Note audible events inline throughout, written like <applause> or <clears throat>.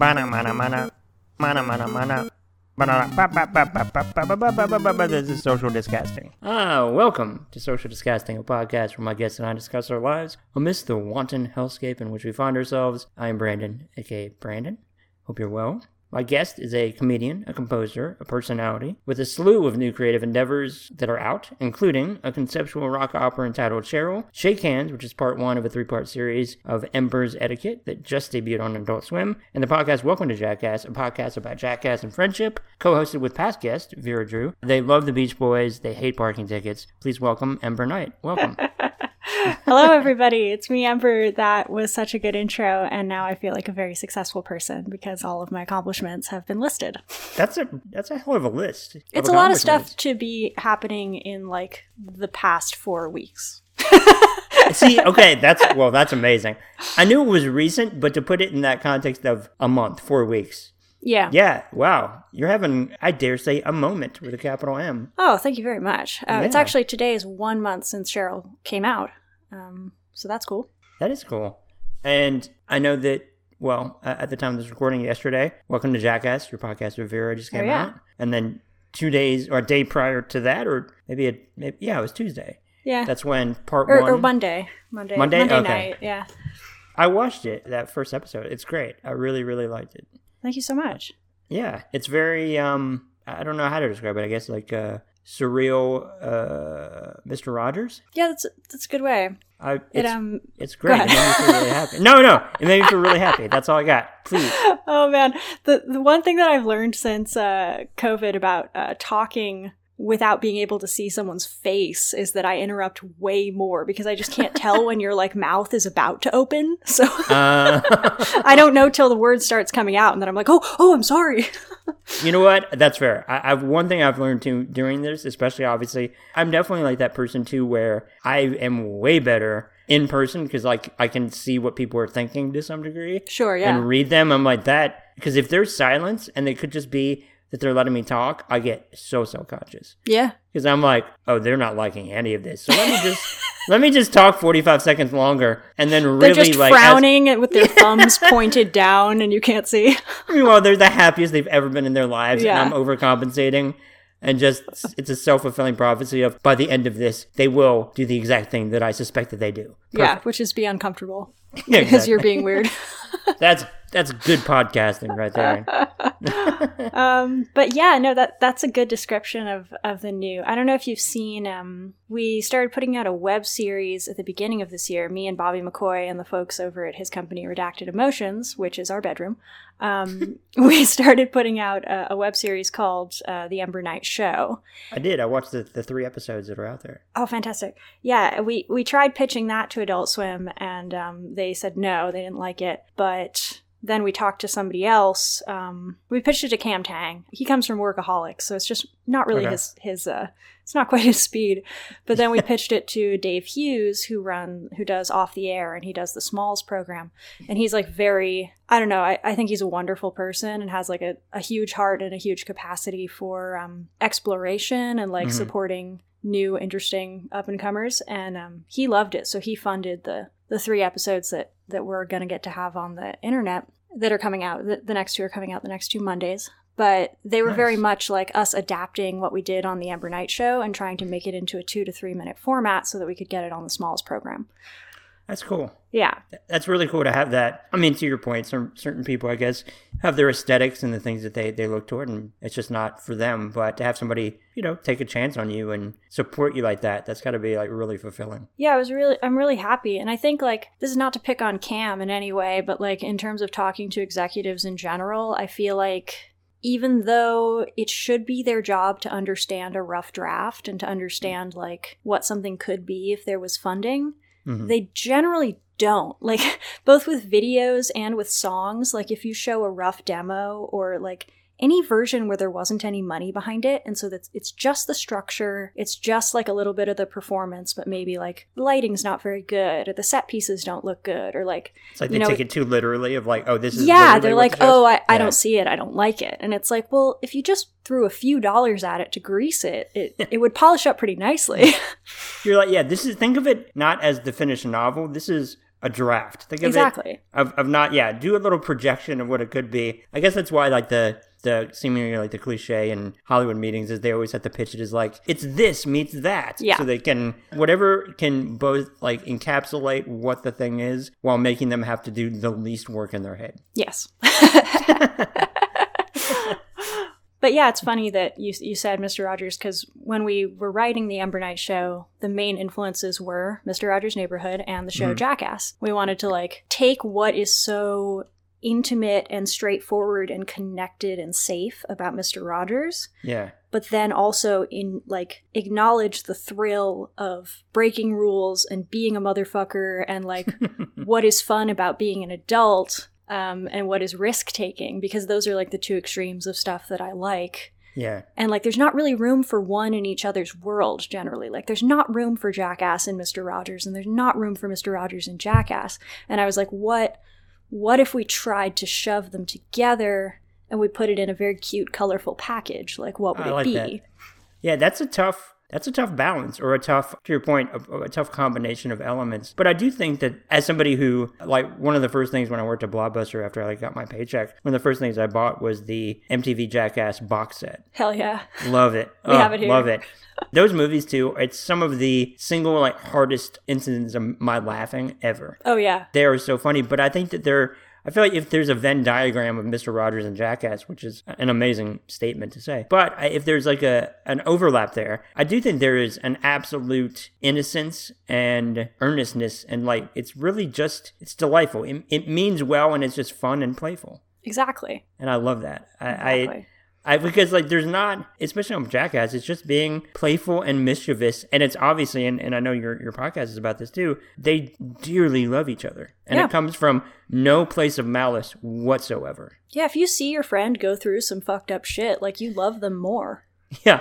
Mana mana mana. Mana mana mana. This is social disgusting. Ah, welcome to Social Disgusting, a podcast where my guests and I discuss our lives amidst the wanton hellscape in which we find ourselves. I am Brandon, aka Brandon. Hope you're well. My guest is a comedian, a composer, a personality, with a slew of new creative endeavors that are out, including a conceptual rock opera entitled Cheryl, Shake Hands, which is part one of a three part series of Ember's Etiquette that just debuted on Adult Swim, and the podcast Welcome to Jackass, a podcast about jackass and friendship, co hosted with past guest Vera Drew. They love the Beach Boys, they hate parking tickets. Please welcome Ember Knight. Welcome. <laughs> Hello, everybody. It's me, Ember. That was such a good intro, and now I feel like a very successful person because all of my accomplishments have been listed. That's a that's a hell of a list. of It's a lot of stuff to be happening in like the past four weeks. See, okay, that's well, that's amazing. I knew it was recent, but to put it in that context of a month, four weeks. Yeah. Yeah, wow. You're having, I dare say, a moment with a capital M. Oh, thank you very much. Uh, It's actually today is one month since Cheryl came out, um, so that's cool. That is cool. And I know that, well, at the time of this recording yesterday, Welcome to Jackass, your podcast with Vera just came Oh, yeah. out. And then two days or a day prior to that, or maybe, a, maybe yeah, it was Tuesday. Yeah. That's when part or, one. or Monday. Monday. Monday? Okay. night. Yeah. I watched it, that first episode. It's great. I really, really liked it. Thank you so much. Yeah, it's very um I don't know how to describe it. I guess like uh surreal uh Mr. Rogers. Yeah, that's that's a good way. I It um it's great. It made me feel really happy. No, no, it made me feel really happy. That's all I got. Please. <laughs> oh man the the one thing that i've learned since uh covid about uh talking without being able to see someone's face is that i interrupt way more because i just can't tell when your like mouth is about to open <laughs> so Uh, i don't know till the word starts coming out and then i'm like oh oh i'm sorry <laughs> you know what? That's fair. I, I've one thing I've learned too during this, especially obviously, I'm definitely like that person too, where I am way better in person because like I can see what people are thinking to some degree. sure yeah and read them. I'm like that because if there's silence and it could just be that they're letting me talk, I get so self conscious yeah because I'm like, oh, they're not liking any of this. So let me just <laughs> let me just talk 45 seconds longer and then really they're just like. as- frowning with their <laughs> thumbs pointed down and you can't see meanwhile, they're the happiest they've ever been in their lives, Yeah. and I'm overcompensating. And just, it's a self fulfilling prophecy of by the end of this, they will do the exact thing that I suspect that they do. yeah which is be uncomfortable <laughs> Yeah, because exactly. you're being weird That's that's good podcasting right there. <laughs> um but yeah no that that's a good description of of the new i don't know if you've seen um we started putting out a web series at the beginning of this year me and bobby mccoy and the folks over at his company redacted emotions which is our bedroom um <laughs> we started putting out a, a web series called uh, the ember knight show I did. I watched the, the three episodes that are out there. Oh, fantastic! Yeah, we we tried pitching that to Adult Swim, and um, they said no, they didn't like it. But then we talked to somebody else. Um, we pitched it to Cam Tang. He comes from Workaholics, so it's just not really Okay. his his. Uh, it's not <laughs> quite his speed. But then we <laughs> pitched it to Dave Hughes, who run who does Off the Air, and he does the Smalls program, and he's like very. I don't know. I, I think he's a wonderful person and has like a, a huge heart and a huge capacity for um, exploration and like Mhm. supporting new interesting up and comers and um, he loved it so he funded the the three episodes that that we're going to get to have on the internet that are coming out the, the next two are coming out the next two mondays but they were very much like us adapting what we did on the Ember Knight show and trying to make it into a two to three minute format so that we could get it on the Smalls program. That's cool. Yeah, That's really cool to have that. I mean, to your point, some certain people, I guess, have their aesthetics and the things that they, they look toward, and it's just not for them. But to have somebody, you know, take a chance on you and support you like that, that's got to be like really fulfilling. Yeah, I was really I'm really happy. And I think like this is not to pick on Cam in any way, but like in terms of talking to executives in general, I feel like even though it should be their job to understand a rough draft and to understand like what something could be if there was funding, Mhm. they generally don't. Like <laughs> both with videos and with songs, like if you show a rough demo or like any version where there wasn't any money behind it and so that's it's just the structure it's just like a little bit of the performance but maybe like the lighting's not very good or the set pieces don't look good or like It's like you they know, take it too literally of like, oh, this is yeah they're like oh I, I Yeah. don't see it i don't like it and it's like well if you just threw a few dollars at it to grease it it, <laughs> it would polish up pretty nicely <laughs> You're like, yeah, this is think of it not as the finished novel. This is a draft. Think of exactly. it of, of not yeah. Do a little projection of what it could be. I guess that's why like the the seemingly like the cliche in Hollywood meetings is they always have to pitch it as like it's this meets that. Yeah. So they can whatever can both like encapsulate what the thing is while making them have to do the least work in their head. Yes. <laughs> But yeah, it's funny that you you said Mr. Rogers because when we were writing the Ember Knight show, the main influences were Mr. Rogers' Neighborhood and the show mm-hmm. Jackass. We wanted to like take what is so intimate and straightforward and connected and safe about Mr. Rogers. Yeah. But then also in like acknowledge the thrill of breaking rules and being a motherfucker and like <laughs> what is fun about being an adult um, and what is risk taking because those are like the two extremes of stuff that I like. Yeah. And like there's not really room for one in each other's world generally. Like there's not room for Jackass and Mr. Rogers and there's not room for Mr. Rogers and Jackass. And I was like, what what if we tried to shove them together and we put it in a very cute, colorful package? Like what would I it like be? That. Yeah, that's a tough that's a tough balance or a tough to your point a, a, tough combination of elements. But i do think that as somebody who like one of the first things when i worked at blockbuster after i got my paycheck one of the first things i bought was the mtv jackass box set. Hell yeah. Love it. We oh, have it here. love it. Those movies too it's some of the single like hardest incidents of my laughing ever. Oh yeah. They are so funny but i think that they're I feel like if there's a Venn diagram of Mr. Rogers and Jackass, which is an amazing statement to say, but if there's like a an overlap there, I do think there is an absolute innocence and earnestness, and like it's really just it's delightful. It, it means well, and it's just fun and playful. Exactly. And I love that. I, exactly. I I, because like there's not especially on jackass it's just being playful and mischievous and it's obviously and, and i know your, your podcast is about this too they dearly love each other and yeah. it comes from no place of malice whatsoever. Yeah if you see your friend go through some fucked up shit like you love them more. Yeah.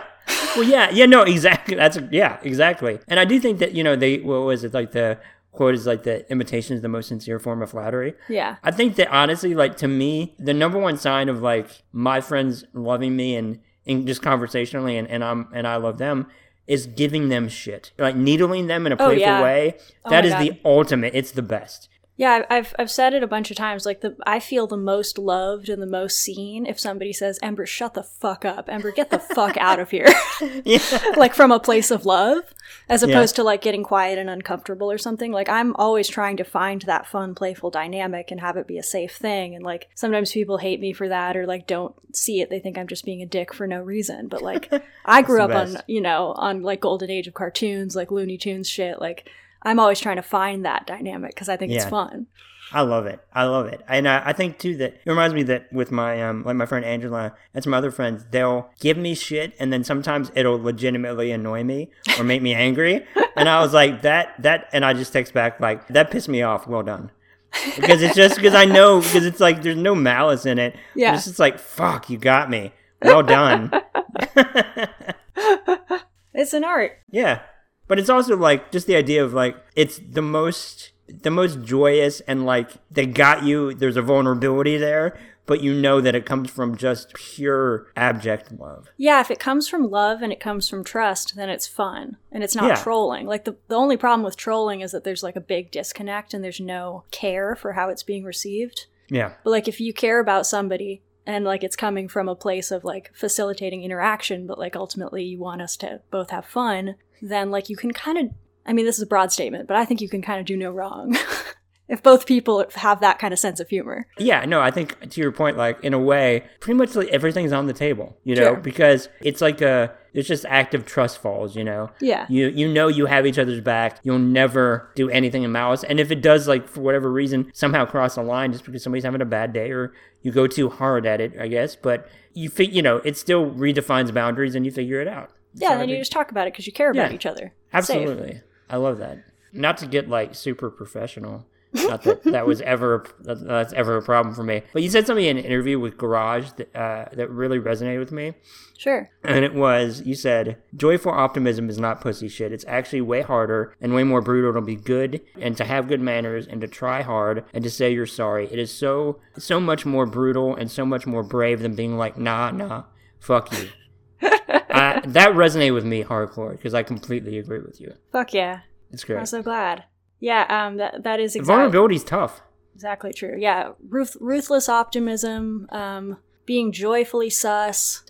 Well yeah yeah no exactly that's yeah exactly. And i do think that you know they what was it like the quote is like the imitation is the most sincere form of flattery. Yeah. I think that honestly, like to me, the number one sign of like my friends loving me and, and just conversationally and, and I'm and I love them is giving them shit. Like needling them in a oh, playful oh, yeah. way. Oh that oh is God. the ultimate. It's the best. Yeah, I've I've said it a bunch of times. Like the I feel the most loved and the most seen if somebody says, "Ember, shut the fuck up. Ember, get the fuck out of here." <laughs> yeah. <laughs> like from a place of love, as opposed yeah. to like getting quiet and uncomfortable or something. Like I'm always trying to find that fun, playful dynamic and have it be a safe thing. And like sometimes people hate me for that or like don't see it. They think I'm just being a dick for no reason. But like <laughs> I grew up on you know on like golden age of cartoons, like Looney Tunes shit, like I'm always trying to find that dynamic because I think yeah. it's fun. I love it. I love it. And I, I, think too that it reminds me that with my um like my friend Angela and some other friends, they'll give me shit and then sometimes it'll legitimately annoy me or make me angry. <laughs> and I was like that that and I just text back like that pissed me off. Well done. Because it's just because I know because it's like there's no malice in it. Yeah. It's just like fuck, you got me. Well done. <laughs> <laughs> it's an art. Yeah. But it's also like just the idea of like it's the most the most joyous and like they got you. There's a vulnerability there, but you know that it comes from just pure abject love. Yeah, if it comes from love and it comes from trust, then it's fun and it's not yeah. trolling. Like the the only problem with trolling is that there's like a big disconnect and there's no care for how it's being received. Yeah. But like if you care about somebody and like it's coming from a place of like facilitating interaction, but like ultimately you want us to both have fun, then like you can kind of I mean this is a broad statement, but I think you can kind of do no wrong. <laughs> if both people have that kind of sense of humor. Yeah, no, I think to your point, like in a way, pretty much like everything's on the table, you know, sure. because it's like a it's just active trust falls, you know. Yeah. You you know you have each other's back. You'll never do anything in malice, and if it does, like for whatever reason, somehow cross a line just because somebody's having a bad day or you go too hard at it, I guess. But you think you know it still redefines boundaries, and you figure it out. Yeah, and you just talk about it because you care about yeah, each other. Absolutely, Safe. I love that. Not to get like super professional. Not that that was ever <laughs> that's ever a problem for me. But you said something in an interview with Garage that uh, that really resonated with me. Sure. And it was you said joyful optimism is not pussy shit. It's actually way harder and way more brutal to be good and to have good manners and to try hard and to say you're sorry. It is so so much more brutal and so much more brave than being like nah nah fuck you. That resonated with me hardcore because I completely agree with you. Fuck yeah. It's great. I'm so glad. Yeah, um, that that is exactly vulnerability is tough. Exactly true. Yeah, ruth- ruthless optimism, um, being joyfully sus.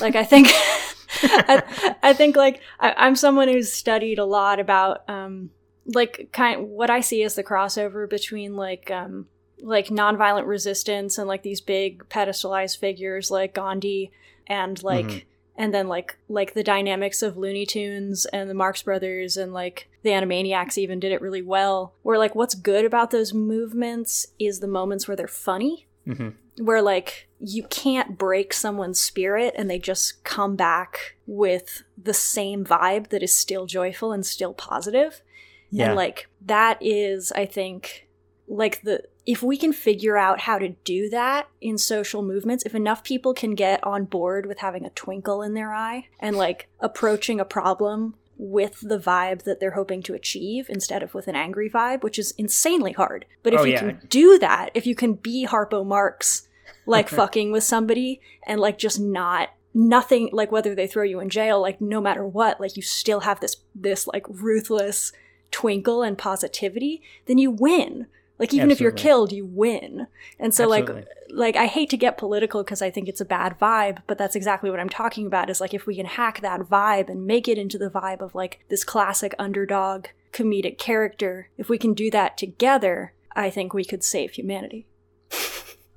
Like I think, <laughs> I, I, think like I, am someone who's studied a lot about um, like kind what I see as the crossover between like um, like nonviolent resistance and like these big pedestalized figures like Gandhi and like. Mm-hmm and then like like the dynamics of Looney Tunes and the Marx Brothers and like the Animaniacs even did it really well. Where like what's good about those movements is the moments where they're funny, mm-hmm. where like you can't break someone's spirit and they just come back with the same vibe that is still joyful and still positive. Yeah. And like that is, I think, like the if we can figure out how to do that in social movements, if enough people can get on board with having a twinkle in their eye and like approaching a problem with the vibe that they're hoping to achieve instead of with an angry vibe, which is insanely hard. But if oh, you yeah. can do that, if you can be Harpo Marx, like <laughs> fucking with somebody and like just not nothing like whether they throw you in jail, like no matter what, like you still have this this like ruthless twinkle and positivity, then you win. Like even Absolutely. if you're killed, you win. And so Absolutely. like like I hate to get political because I think it's a bad vibe, but that's exactly what I'm talking about is like if we can hack that vibe and make it into the vibe of like this classic underdog comedic character, if we can do that together, I think we could save humanity.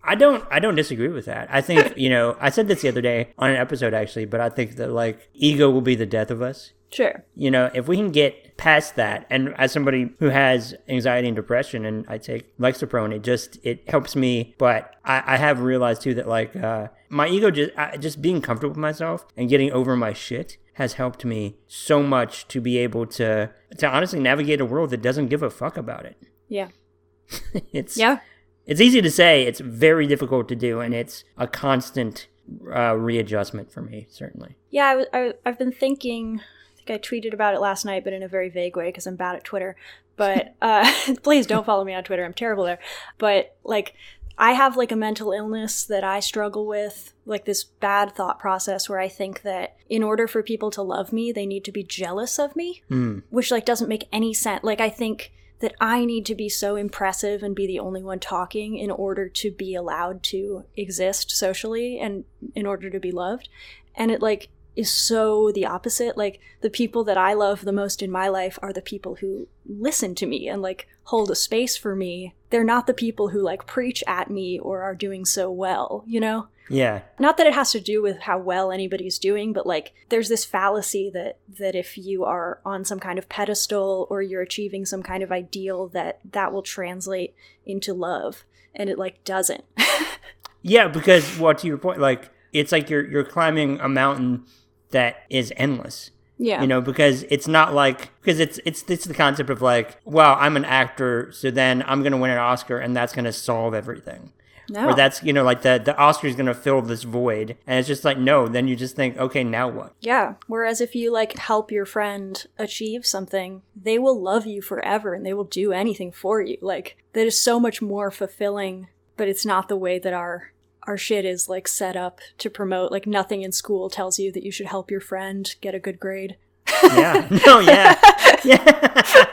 I don't I don't disagree with that. I think, you know, I said this the other day on an episode actually, but I think that like ego will be the death of us. Sure. You know, if we can get past that, and as somebody who has anxiety and depression, and I take Lexapro, it just it helps me. But I, I have realized too that like uh, my ego just just being comfortable with myself and getting over my shit has helped me so much to be able to to honestly navigate a world that doesn't give a fuck about it. Yeah. <laughs> it's yeah. It's easy to say. It's very difficult to do, and it's a constant uh, readjustment for me, certainly. Yeah, I, I, I've been thinking I tweeted about it last night, but in a very vague way because I'm bad at Twitter. But <laughs> uh, <laughs> please don't follow me on Twitter. I'm terrible there. But like, I have like a mental illness that I struggle with, like this bad thought process where I think that in order for people to love me, they need to be jealous of me, mm. which like doesn't make any sense. Like, I think that I need to be so impressive and be the only one talking in order to be allowed to exist socially and in order to be loved. And it like is so the opposite. Like the people that I love the most in my life are the people who listen to me and like hold a space for me. They're not the people who like preach at me or are doing so well, you know? Yeah. Not that it has to do with how well anybody's doing, but like there's this fallacy that that if you are on some kind of pedestal or you're achieving some kind of ideal that that will translate into love and it like doesn't. <laughs> yeah, because what well, to your point like it's like you're you're climbing a mountain that is endless. Yeah. You know, because it's not like because it's it's it's the concept of like, well, I'm an actor, so then I'm gonna win an Oscar and that's gonna solve everything. No. Or that's you know like the the Oscar is gonna fill this void, and it's just like no. Then you just think, okay, now what? Yeah. Whereas if you like help your friend achieve something, they will love you forever, and they will do anything for you. Like that is so much more fulfilling. But it's not the way that our our shit is like set up to promote like nothing in school tells you that you should help your friend get a good grade. yeah. <laughs> No, yeah. Yeah.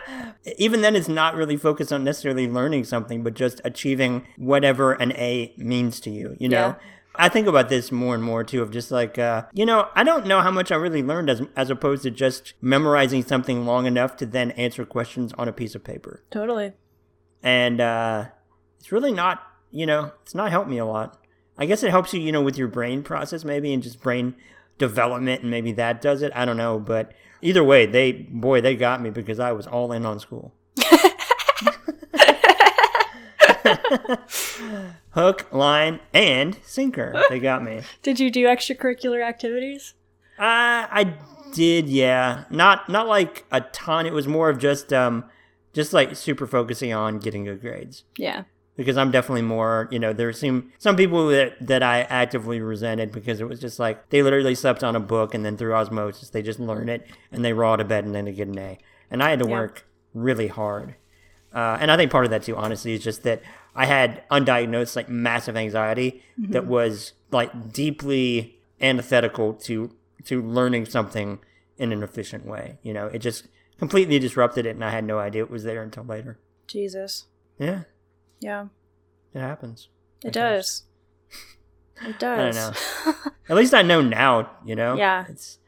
Even then it's not really focused on necessarily learning something, but just achieving whatever an A means to you, you know? Yeah. I think about this more and more too of just like uh, you know, I don't know how much I really learned as as opposed to just memorizing something long enough to then answer questions on a piece of paper. Totally. And uh it's really not, you know, it's not helped me a lot. I guess it helps you, you know, with your brain process maybe and just brain development and maybe that does it. I don't know, but either way, they boy, they got me because I was all in on school. <laughs> <laughs> Hook, line, and sinker. They got me. Did you do extracurricular activities? Uh, I did, yeah. Not not like a ton. It was more of just um just like super focusing on getting good grades. Yeah because I'm definitely more, you know, there seem some people that, that I actively resented because it was just like they literally slept on a book and then through osmosis they just learn it and they roll to bed and then they get an A. And I had to yeah. work really hard. Uh, and I think part of that too, honestly, is just that I had undiagnosed like massive anxiety mm-hmm. that was like deeply antithetical to to learning something in an efficient way. You know, it just completely disrupted it, and I had no idea it was there until later. Jesus. Yeah. Yeah. It happens. It does. <laughs> It does. I don't know. <laughs> At least I know now, you know? Yeah. It's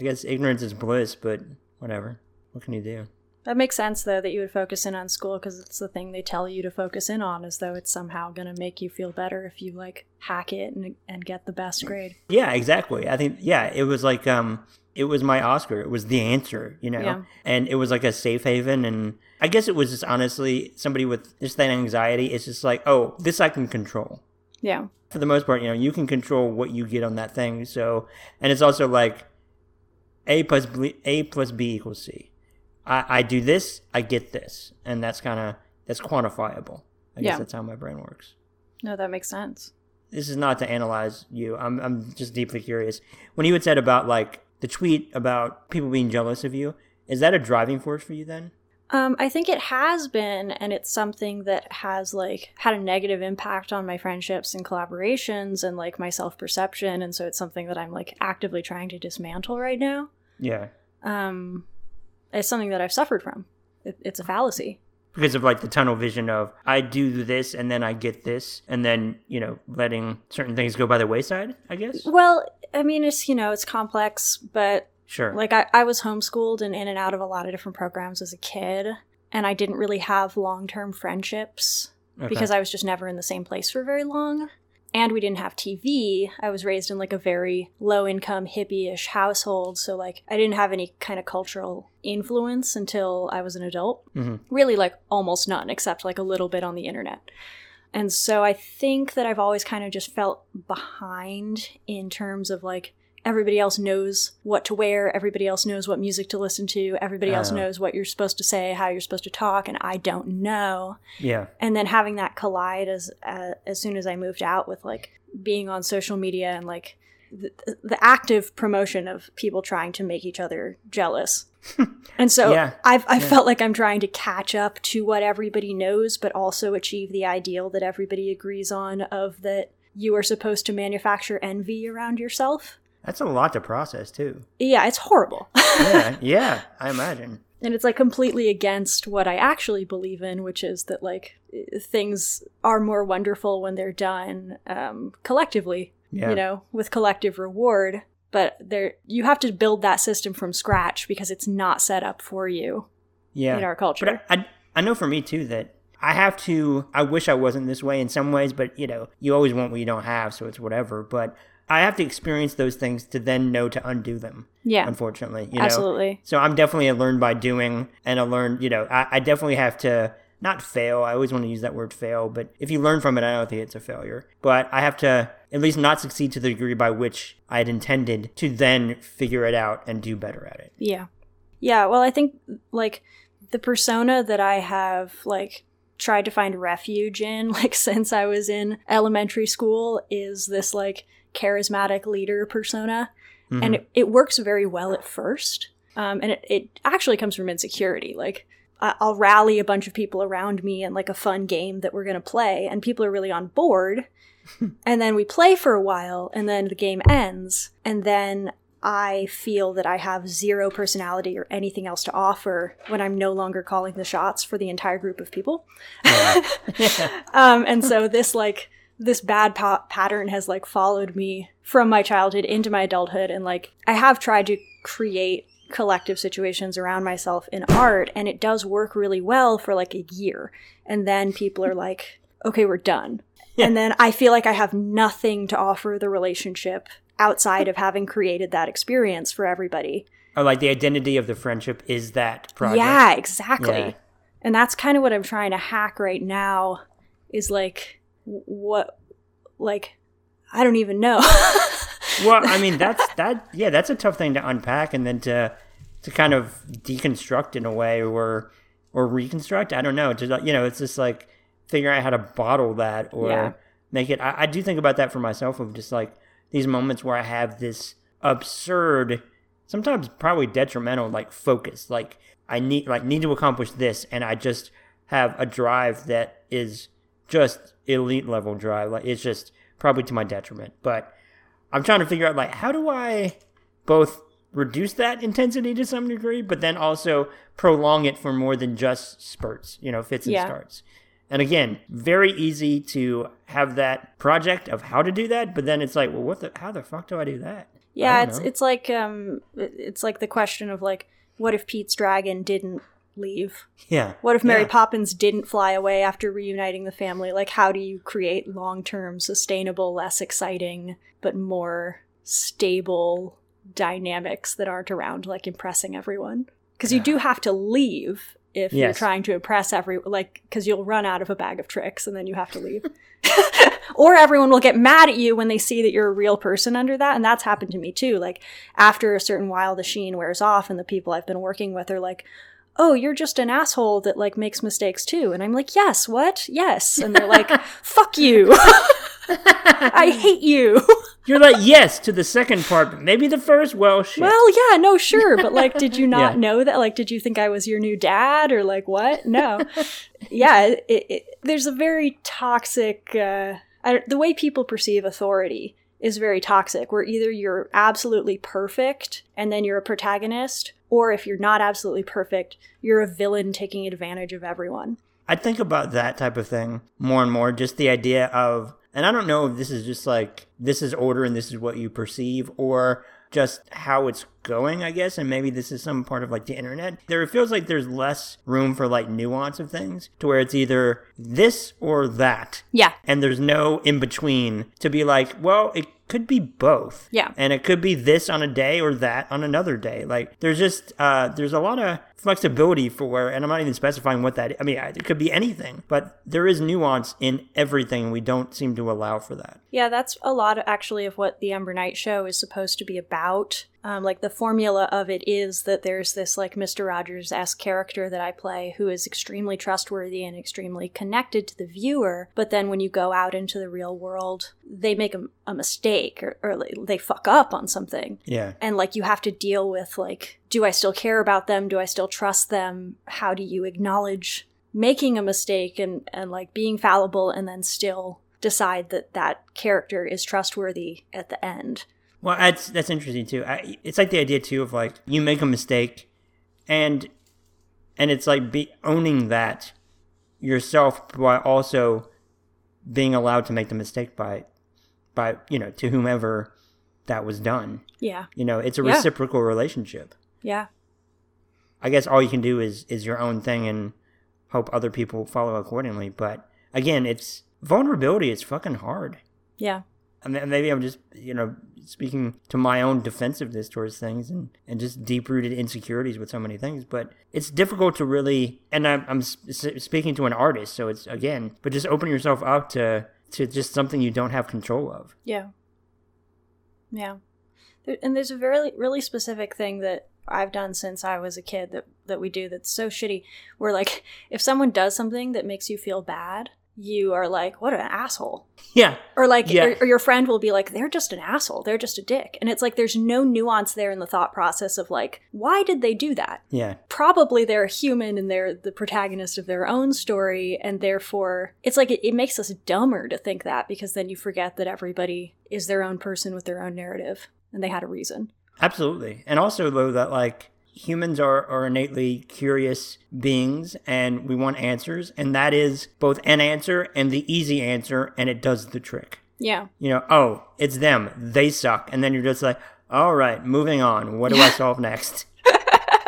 I guess ignorance is bliss, but whatever. What can you do? That makes sense, though, that you would focus in on school because it's the thing they tell you to focus in on, as though it's somehow going to make you feel better if you like hack it and, and get the best grade. Yeah, exactly. I think yeah, it was like um, it was my Oscar. It was the answer, you know, Yeah. and it was like a safe haven. And I guess it was just honestly somebody with just that anxiety. It's just like, oh, this I can control. Yeah. For the most part, you know, you can control what you get on that thing. So, and it's also like a plus b, a plus b equals c. I, I do this, I get this, and that's kind of that's quantifiable. I guess Yeah. that's how my brain works. No, that makes sense. This is not to analyze you. I'm I'm just deeply curious. When you had said about like the tweet about people being jealous of you, is that a driving force for you then? Um, I think it has been, and it's something that has like had a negative impact on my friendships and collaborations and like my self perception, and so it's something that I'm like actively trying to dismantle right now. Yeah. Um, it's something that I've suffered from. It, it's a fallacy. Because of like the tunnel vision of I do this and then I get this and then, you know, letting certain things go by the wayside, I guess. Well, I mean, it's you know, it's complex, but Sure. like I, I was homeschooled and in and out of a lot of different programs as a kid, and I didn't really have long term friendships Okay. because I was just never in the same place for very long. And we didn't have TV. I was raised in like a very low income hippie ish household. So, like, I didn't have any kind of cultural influence until I was an adult. Mhm. Really, like, almost none, except like a little bit on the internet. And so I think that I've always kind of just felt behind in terms of like everybody else knows what to wear, everybody else knows what music to listen to, everybody else Oh. knows what you're supposed to say, how you're supposed to talk, and I don't know yeah. and then having that collide as uh, as soon as I moved out with like being on social media and like the, the active promotion of people trying to make each other jealous. <laughs> and so Yeah. I've I Yeah. felt like I'm trying to catch up to what everybody knows, but also achieve the ideal that everybody agrees on of that you are supposed to manufacture envy around yourself. That's a lot to process too. Yeah, it's horrible. <laughs> Yeah, yeah, I imagine. and it's like completely against what I actually believe in, which is that like things are more wonderful when they're done um, collectively, Yeah. you know, with collective reward. But there, you have to build that system from scratch because it's not set up for you Yeah. in our culture. But I, I, I know for me too that I have to. I wish I wasn't this way in some ways, but you know, you always want what you don't have, so it's whatever. But I have to experience those things to then know to undo them. yeah, Unfortunately, you know. absolutely. So I'm definitely a learn by doing, and a learn. You know, I, I definitely have to not fail. I always want to use that word fail, but if you learn from it, I don't think it's a failure. But I have to at least not succeed to the degree by which I had intended to then figure it out and do better at it. Yeah. Yeah, well, I think like the persona that I have like tried to find refuge in <laughs> like since I was in elementary school is this like charismatic leader persona. And it, it works very well at first. Um, and it, it actually comes from insecurity. Like, I'll rally a bunch of people around me in like a fun game that we're going to play, and people are really on board. <laughs> and then we play for a while, and then the game ends, and then I feel that I have zero personality or anything else to offer when I'm no longer calling the shots for the entire group of people. <laughs> <laughs> um, and so this like this bad pa- pattern has like followed me from my childhood into my adulthood, and like I have tried to create collective situations around myself in art, and it does work really well for like a year, and then people are like, "Okay, we're done." <laughs> And then I feel like I have nothing to offer the relationship outside of having created that experience for everybody. Or like the identity of the friendship is that project. Yeah, exactly. Yeah. And that's kind of what I'm trying to hack right now is like what like I don't even know. <laughs> well, I mean that's that yeah, that's a tough thing to unpack and then to to kind of deconstruct in a way or or reconstruct. I don't know. To you know, it's just like figuring out how to bottle that or Yeah. make it. I, I do think about that for myself of just like these moments where I have this absurd, sometimes probably detrimental, like focus. Like I need like need to accomplish this, and I just have a drive that is just elite level drive. Like it's just probably to my detriment. But I'm trying to figure out like how do I both reduce that intensity to some degree, but then also prolong it for more than just spurts, you know, fits and yeah. starts. And again, very easy to have that project of how to do that, but then it's like, well, what the how the fuck do I do that? Yeah, it's know. it's like um it's like the question of like what if Pete's dragon didn't leave? Yeah. What if Mary yeah. Poppins didn't fly away after reuniting the family? Like how do you create long-term sustainable, less exciting but more stable dynamics that aren't around like impressing everyone? Because you do have to leave if yes. you're trying to impress every like because you'll run out of a bag of tricks and then you have to leave <laughs> or everyone will get mad at you when they see that you're a real person under that and that's happened to me too like after a certain while the sheen wears off and the people i've been working with are like oh you're just an asshole that like makes mistakes too and i'm like yes what yes and they're like <laughs> fuck you <laughs> I hate you. <laughs> You're like, yes, to the second part, but maybe the first, well, shit. Well, yeah, no, sure. But like, did you not yeah. know that? Like, did you think I was your new dad or like what? No. yeah, it, it, there's a very toxic, uh, the way people perceive authority is very toxic, where either you're absolutely perfect and then you're a protagonist, or if you're not absolutely perfect, you're a villain taking advantage of everyone. I think about that type of thing more and more, just the idea of and I don't know if this is just like, this is order and this is what you perceive, or just how it's going, I guess, and maybe this is some part of like the internet. There it feels like there's less room for like nuance of things to where it's either this or that. Yeah. And there's no in between to be like, well, it could be both. Yeah. And it could be this on a day or that on another day. Like there's just uh there's a lot of flexibility for where and I'm not even specifying what that I mean it could be anything, but there is nuance in everything and we don't seem to allow for that. Yeah, that's a lot of, actually of what the Ember Knight show is supposed to be about. Um, like the formula of it is that there's this like Mr. Rogers esque character that I play who is extremely trustworthy and extremely connected to the viewer. But then when you go out into the real world, they make a, a mistake or, or they fuck up on something. Yeah. And like you have to deal with like, do I still care about them? Do I still trust them? How do you acknowledge making a mistake and, and like being fallible and then still decide that that character is trustworthy at the end? Well, that's that's interesting too. I, it's like the idea too of like you make a mistake, and and it's like be owning that yourself while also being allowed to make the mistake by by you know to whomever that was done. Yeah. You know, it's a yeah. reciprocal relationship. Yeah. I guess all you can do is is your own thing and hope other people follow accordingly. But again, it's vulnerability. It's fucking hard. Yeah. Mean, maybe I'm just you know speaking to my own defensiveness towards things and, and just deep rooted insecurities with so many things. But it's difficult to really, and I'm, I'm speaking to an artist, so it's again, but just opening yourself up to to just something you don't have control of. Yeah. Yeah. And there's a very really specific thing that I've done since I was a kid that that we do that's so shitty. Where like if someone does something that makes you feel bad, you are like, what an asshole. Yeah. Or like, yeah. Or, or, your friend will be like, they're just an asshole. They're just a dick. And it's like, there's no nuance there in the thought process of like, why did they do that? Yeah. Probably they're human and they're the protagonist of their own story. And therefore, it's like, it, it makes us dumber to think that because then you forget that everybody is their own person with their own narrative and they had a reason. Absolutely. And also, though, that like, humans are, are innately curious beings and we want answers and that is both an answer and the easy answer and it does the trick. Yeah. You know oh it's them. They suck. And then you're just like all right moving on. What do i solve next? <laughs>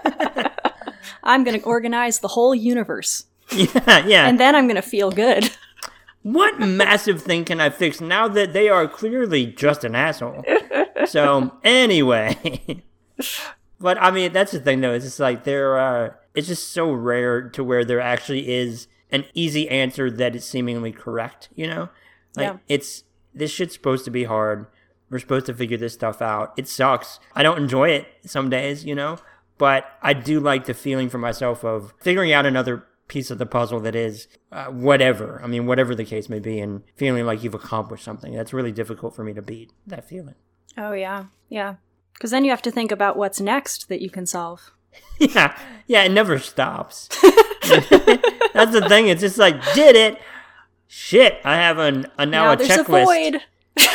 <laughs> I'm going to organize the whole universe. <laughs> Yeah yeah. And then i'm going to feel good. What massive thing can i fix now that they are clearly just an asshole? So anyway but I mean, that's the thing though. It's just like there are. It's just so rare to where there actually is an easy answer that is seemingly correct. You know, like yeah. it's this shit's supposed to be hard. We're supposed to figure this stuff out. It sucks. I don't enjoy it some days, you know, but I do like the feeling for myself of figuring out another piece of the puzzle that is uh, whatever. I mean, whatever the case may be, and feeling like you've accomplished something. That's really difficult for me to beat that feeling. Oh yeah, yeah. Because then you have to think about what's next that you can solve. <laughs> yeah, yeah, it never stops. <laughs> That's the thing. It's just like did it. Shit, I have an a now, now a checklist. A void.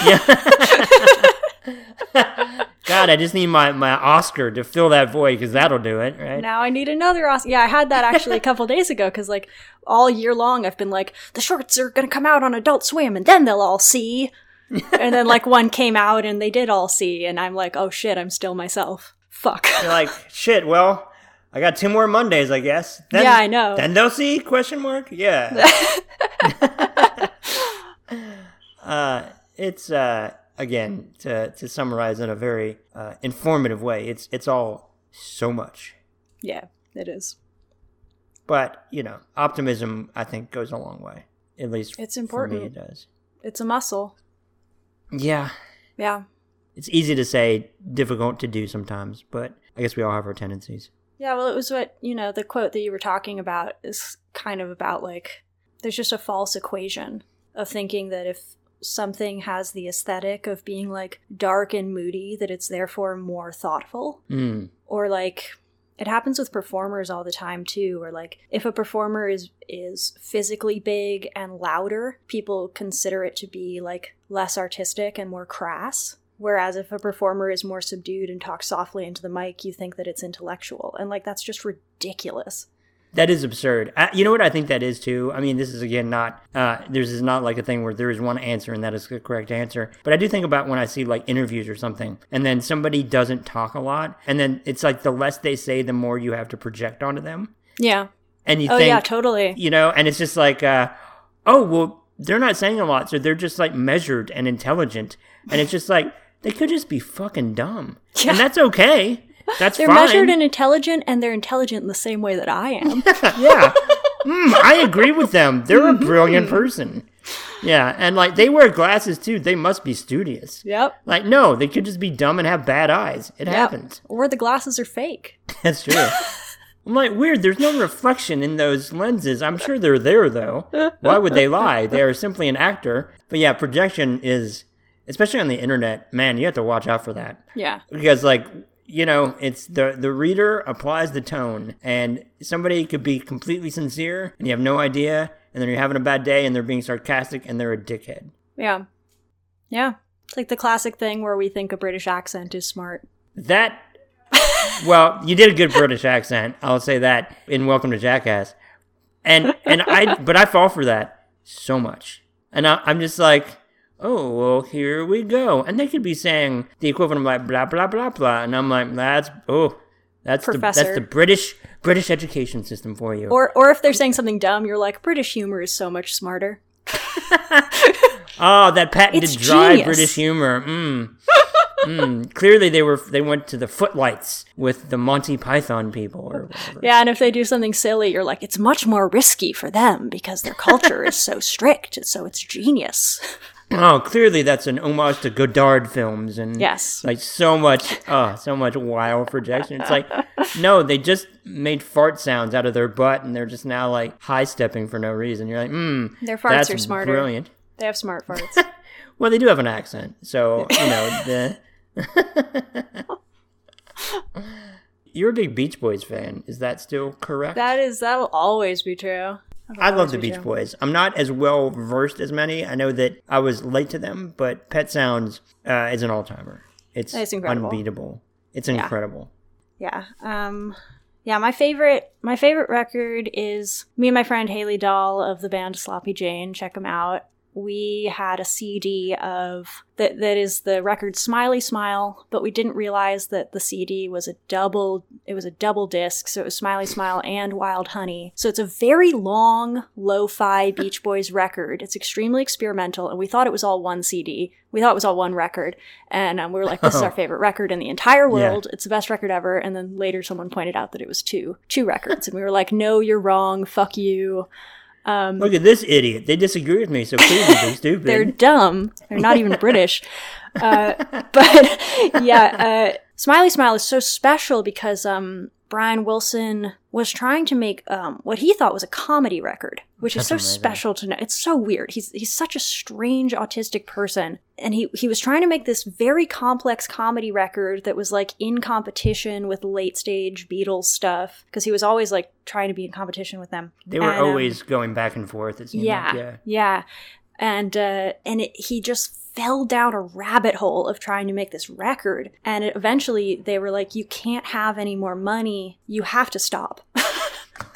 yeah. <laughs> God, I just need my, my Oscar to fill that void because that'll do it, right? Now I need another Oscar. Yeah, I had that actually a couple days ago because like all year long I've been like the shorts are gonna come out on Adult Swim and then they'll all see. And then like one came out and they did all see, and I'm like, oh shit, I'm still myself. Fuck. You're like, <laughs> shit. Well, I got two more Mondays, I guess. Then, yeah, I know. Then they'll see? Question mark. Yeah. <laughs> <laughs> uh, it's uh, again to to summarize in a very uh, informative way. It's it's all so much. Yeah, it is. But you know, optimism I think goes a long way. At least it's important. For me, it does. It's a muscle. Yeah. Yeah. It's easy to say, difficult to do sometimes, but I guess we all have our tendencies. Yeah, well, it was what, you know, the quote that you were talking about is kind of about like, there's just a false equation of thinking that if something has the aesthetic of being like dark and moody, that it's therefore more thoughtful. Mm. Or like, it happens with performers all the time too or like if a performer is is physically big and louder people consider it to be like less artistic and more crass. Whereas if a performer is more subdued and talks softly into the mic you think that it's intellectual. And like that's just ridiculous that is absurd. you know what I think that is too. I mean, this is again not uh, there's is not like a thing where there is one answer and that is the correct answer. But I do think about when I see like interviews or something, and then somebody doesn't talk a lot, and then it's like the less they say, the more you have to project onto them. Yeah. And you think oh think, yeah, totally. You know, and it's just like, uh, oh well, they're not saying a lot, so they're just like measured and intelligent, and it's just like they could just be fucking dumb, <laughs> yeah. and that's okay. That's they're fine. measured and intelligent, and they're intelligent in the same way that I am. <laughs> yeah, mm, I agree with them. They're a brilliant person. Yeah, and like they wear glasses too. They must be studious. Yep. Like no, they could just be dumb and have bad eyes. It yep. happens. Or the glasses are fake. <laughs> That's true. I'm like, weird, there's no reflection in those lenses. I'm sure they're there, though. Why would they lie? They are simply an actor. But yeah, projection is, especially on the internet, man, you have to watch out for that. Yeah. Because, like, you know, it's the the reader applies the tone, and somebody could be completely sincere, and you have no idea, and then you're having a bad day, and they're being sarcastic, and they're a dickhead. Yeah, yeah. It's like the classic thing where we think a British accent is smart. That, <laughs> well, you did a good British accent. I'll say that in Welcome to Jackass, and and I, but I fall for that so much, and I, I'm just like oh, well, here we go. And they could be saying the equivalent of like blah, blah, blah, blah. And I'm like, that's, oh, that's the, that's the British British education system for you. Or, or if they're saying something dumb, you're like, British humor is so much smarter. <laughs> oh, that patented it's dry genius. British humor. Mm. mm. <laughs> Clearly, they were they went to the footlights with the Monty Python people, or whatever. Yeah, and if they do something silly, you're like, it's much more risky for them because their culture is so <laughs> strict, so it's genius. <clears throat> Oh, clearly that's an homage to Godard films and yes, like so much, oh, so much wild projection. It's like, <laughs> no, they just made fart sounds out of their butt and they're just now like high stepping for no reason. You're like, hmm, their farts that's are smarter. Brilliant. They have smart farts. <laughs> well, they do have an accent, so you know the. <laughs> You're a big Beach Boys fan. Is that still correct? That is. That'll always be true. I love the Beach Boys. I'm not as well versed as many. I know that I was late to them, but Pet Sounds uh, is an all timer. It's, it's unbeatable. It's incredible. Yeah. yeah. Um, yeah, my favorite my favorite record is me and my friend Haley Dahl of the band Sloppy Jane. Check them out we had a CD of that that is the record Smiley Smile, but we didn't realize that the CD was a double it was a double disc, so it was Smiley Smile and Wild Honey. So it's a very long lo-fi Beach Boys record. It's extremely experimental and we thought it was all one CD. We thought it was all one record and um, we were like this is our <laughs> favorite record in the entire world. Yeah. It's the best record ever and then later someone pointed out that it was two two records and we were like no, you're wrong. Fuck you. Um, Look at this idiot. They disagree with me, so clearly <laughs> they're stupid. They're dumb. They're not even British. Uh, <laughs> but <laughs> yeah, uh, Smiley Smile is so special because um, Brian Wilson was trying to make um, what he thought was a comedy record, which That's is so amazing. special to know. It's so weird. He's he's such a strange autistic person, and he he was trying to make this very complex comedy record that was like in competition with late stage Beatles stuff because he was always like trying to be in competition with them. They were and, um, always um, going back and forth. It seemed yeah, like. yeah, yeah, and uh, and it, he just fell down a rabbit hole of trying to make this record. And it, eventually they were like, you can't have any more money. You have to stop. <laughs> <laughs>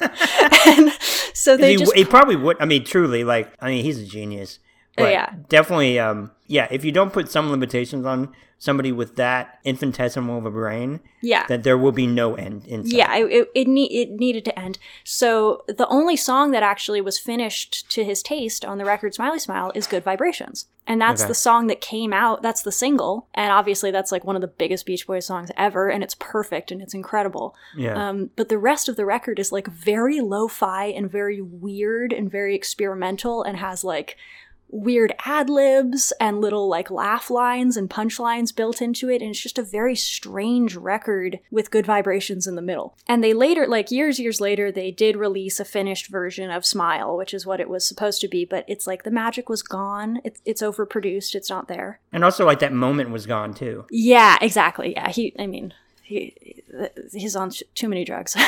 and so they he, just. he probably would. I mean, truly, like, I mean, he's a genius. But yeah. definitely, um, yeah. If you don't put some limitations on somebody with that infinitesimal of a brain, Yeah. then there will be no end in sight. Yeah, it it, it, ne- it needed to end. So the only song that actually was finished to his taste on the record "Smiley Smile" is "Good Vibrations," and that's Okay. the song that came out. That's the single, and obviously that's like one of the biggest Beach Boys songs ever, and it's perfect and it's incredible. yeah. Um, but the rest of the record is like very lo-fi and very weird and very experimental, and has like weird ad libs and little like laugh lines and punchlines built into it and it's just a very strange record with good vibrations in the middle. And they later like years years later they did release a finished version of smile which is what it was supposed to be but it's like the magic was gone. It's, it's overproduced. It's not there. And also, like that moment was gone too. yeah exactly. Yeah he i mean he he's on too many drugs. <laughs>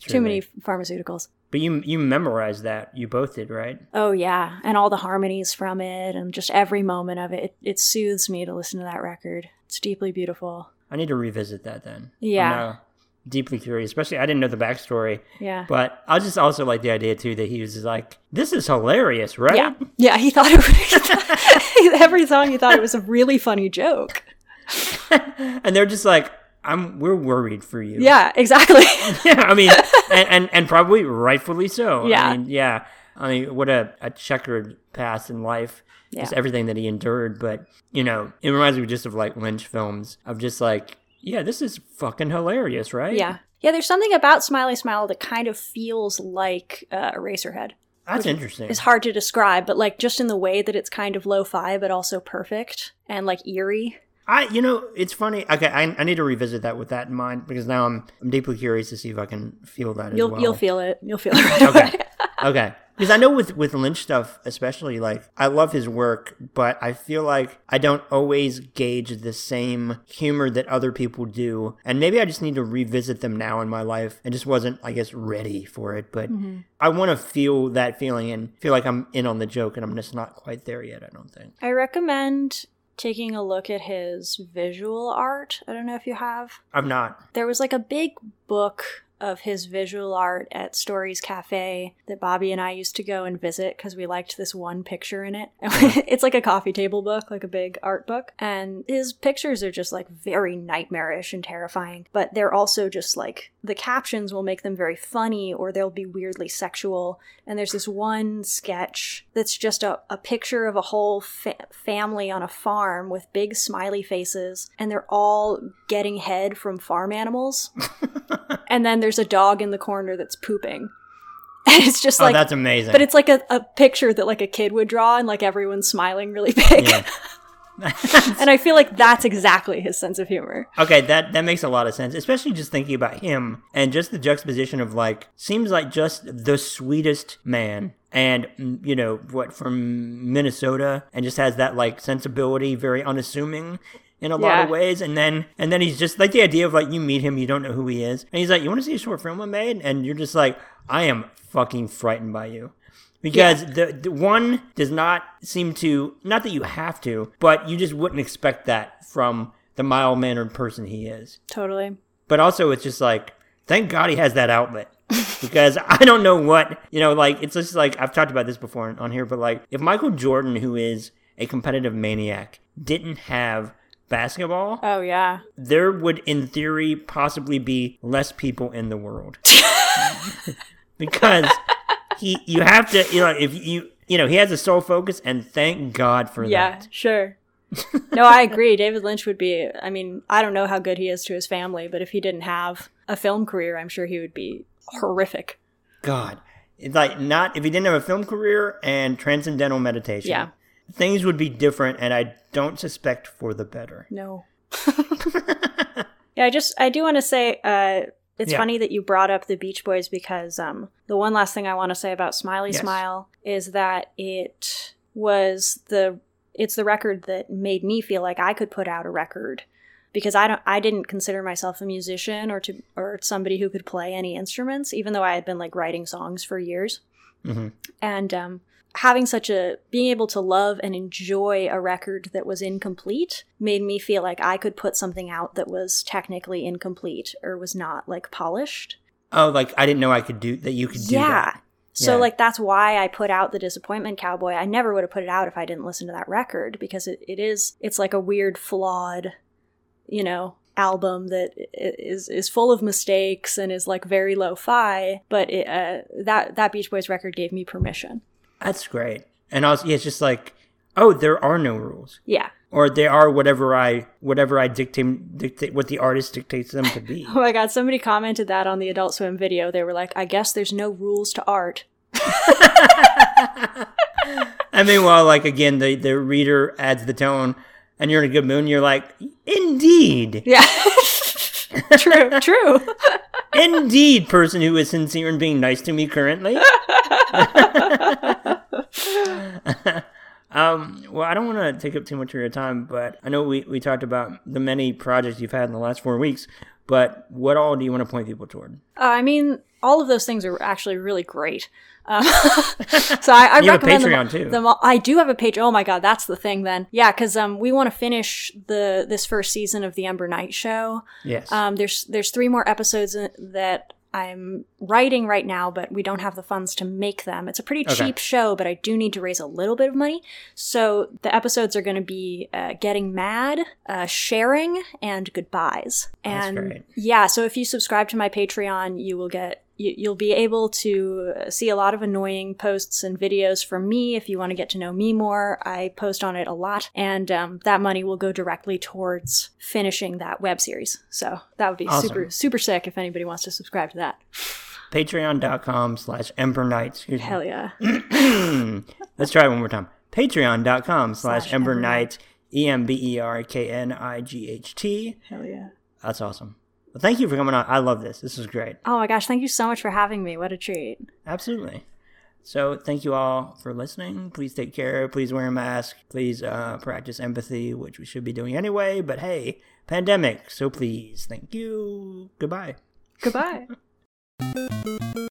Too many pharmaceuticals But you you memorized that. You both did, right? Oh yeah, and all the harmonies from it, and just every moment of it. It, it soothes me to listen to that record. It's deeply beautiful. I need to revisit that then. Yeah. I'm deeply curious. Especially, I didn't know the backstory, Yeah. but I just also like the idea too that he was like, "This is hilarious, right?" Yeah, yeah. He thought <laughs> it would. <laughs> every song, he thought it was a really funny joke. <laughs> and they're just like, "I'm. We're worried for you." Yeah, exactly. <laughs> yeah. I mean, <laughs> and, and and probably rightfully so. Yeah. I mean, yeah. I mean, what a, a checkered past in life. Yeah. Just everything that he endured. But, you know, it reminds me just of like Lynch films of just like, yeah, this is fucking hilarious, right? yeah, yeah. There's something about Smiley Smile that kind of feels like uh, Eraserhead. That's interesting. It's hard to describe, but like just in the way that it's kind of lo-fi, but also perfect and like eerie. I, you know, it's funny. Okay, I, I need to revisit that with that in mind because now I'm I'm deeply curious to see if I can feel that You'll as well. you'll feel it. You'll feel it right Okay. <laughs> okay. Because I know with with Lynch stuff, especially like I love his work, but I feel like I don't always gauge the same humor that other people do, and maybe I just need to revisit them now in my life, and just wasn't, I guess, ready for it. But mm-hmm. I want to feel that feeling and feel like I'm in on the joke, and I'm just not quite there yet. I don't think. I recommend taking a look at his visual art. I don't know if you have. I'm not. There was like a big book of his visual art at Stories Cafe that Bobby and I used to go and visit because we liked this one picture in it. <laughs> Uh-huh. it's like a coffee table book, like a big art book. And his pictures are just like very nightmarish and terrifying, but they're also just like the captions will make them very funny or they'll be weirdly sexual. And there's this one sketch that's just a, a picture of a whole fa- family on a farm with big smiley faces, and they're all getting head from farm animals <laughs> and then there's a dog in the corner that's pooping. <laughs> And it's just oh, like that's amazing. but it's like a, a picture that like a kid would draw and like everyone's smiling really <laughs> big. yeah. <laughs> and I feel like that's exactly his sense of humor. Okay, that that makes a lot of sense, especially just thinking about him and just the juxtaposition of like seems like just the sweetest man and mm, you know what from Minnesota and just has that like sensibility, very unassuming in a lot of ways. And then and then he's just like the idea of like you meet him you don't know who he is. And he's like you want to see a short film I made and you're just like I am fucking frightened by you. Because the, the one does not seem to not that you have to but you just wouldn't expect that from the mild mannered person he is. Totally. but also it's just like thank god he has that outlet. <laughs> Because i don't know what you know like it's just like i've talked about this before on here but like if michael jordan who is a competitive maniac didn't have basketball Oh yeah. there would in theory possibly be less people in the world <laughs> because he you have to you know if you you know he has a sole focus and thank god for Yeah, that Yeah, sure. <laughs> no, I agree. David Lynch would be I mean, I don't know how good he is to his family, but if he didn't have a film career, I'm sure he would be horrific. god like not if he didn't have a film career and transcendental meditation Yeah. Things would be different and i don't suspect for the better No. <laughs> yeah, I just I do want to say uh it's Yeah. funny that you brought up the Beach Boys because um the one last thing I want to say about Smiley Yes. Smile is that it was the it's the record that made me feel like I could put out a record because I don't I didn't consider myself a musician or to or somebody who could play any instruments even though I had been like writing songs for years. hmm And um, having such a being able to love and enjoy a record that was incomplete made me feel like I could put something out that was technically incomplete or was not like polished. Oh, like I didn't know I could do that. You could do yeah. that. So Yeah. like that's why I put out the disappointment cowboy. I never would have put it out if I didn't listen to that record because it, it is it's like a weird flawed, you know, album that is is is full of mistakes and is like very lo-fi, but it, uh, that that Beach Boys record gave me permission. That's great. And also, yeah, it's just like, oh, there are no rules, Yeah. or they are whatever I whatever I dictate dictate what the artist dictates them to be. <laughs> Oh my god, somebody commented that on the Adult Swim video. They were like, "I guess there's no rules to art." I mean, well, like again, the the reader adds the tone, and you're in a good mood. and You're like, indeed, Yeah. <laughs> true, true. <laughs> indeed, person who is sincere in being nice to me currently. <laughs> um, well, I don't want to take up too much of your time, but I know we, we talked about the many projects you've had in the last four weeks. But what all do you want to point people toward? Uh, I mean, all of those things are actually really great. Um, <laughs> <laughs> so I, I You have a recommend them- Patreon, too. them all- I do have a page. Oh my god, that's the thing. Then, yeah, because um, we want to finish the this first season of the Ember Knight show. Yes. Um, there's there's three more episodes that I'm writing right now, but we don't have the funds to make them. It's a pretty Okay. cheap show, but I do need to raise a little bit of money. So the episodes are going to be uh, getting mad, uh, sharing, and goodbyes. That's And great. yeah, so if you subscribe to my Patreon, you will get you, you'll be able to see a lot of annoying posts and videos from me if you want to get to know me more. I post on it a lot, and um, that money will go directly towards finishing that web series. So that would be Awesome. super super sick if anybody wants to subscribe to that. Patreon.com slash Ember Knights. Hell yeah! <clears throat> Let's try it one more time. Patreon.com slash Ember Ember Knight, E M B E R K N I G H T. Hell yeah! That's awesome. Well, thank you for coming on. I love this. This is great. Oh my gosh! Thank you so much for having me. What a treat. Absolutely. So, thank you all for listening. Please take care. Please wear a mask. Please uh, practice empathy, which we should be doing anyway. But hey, pandemic. So, please. Thank you. Goodbye. Goodbye. <laughs>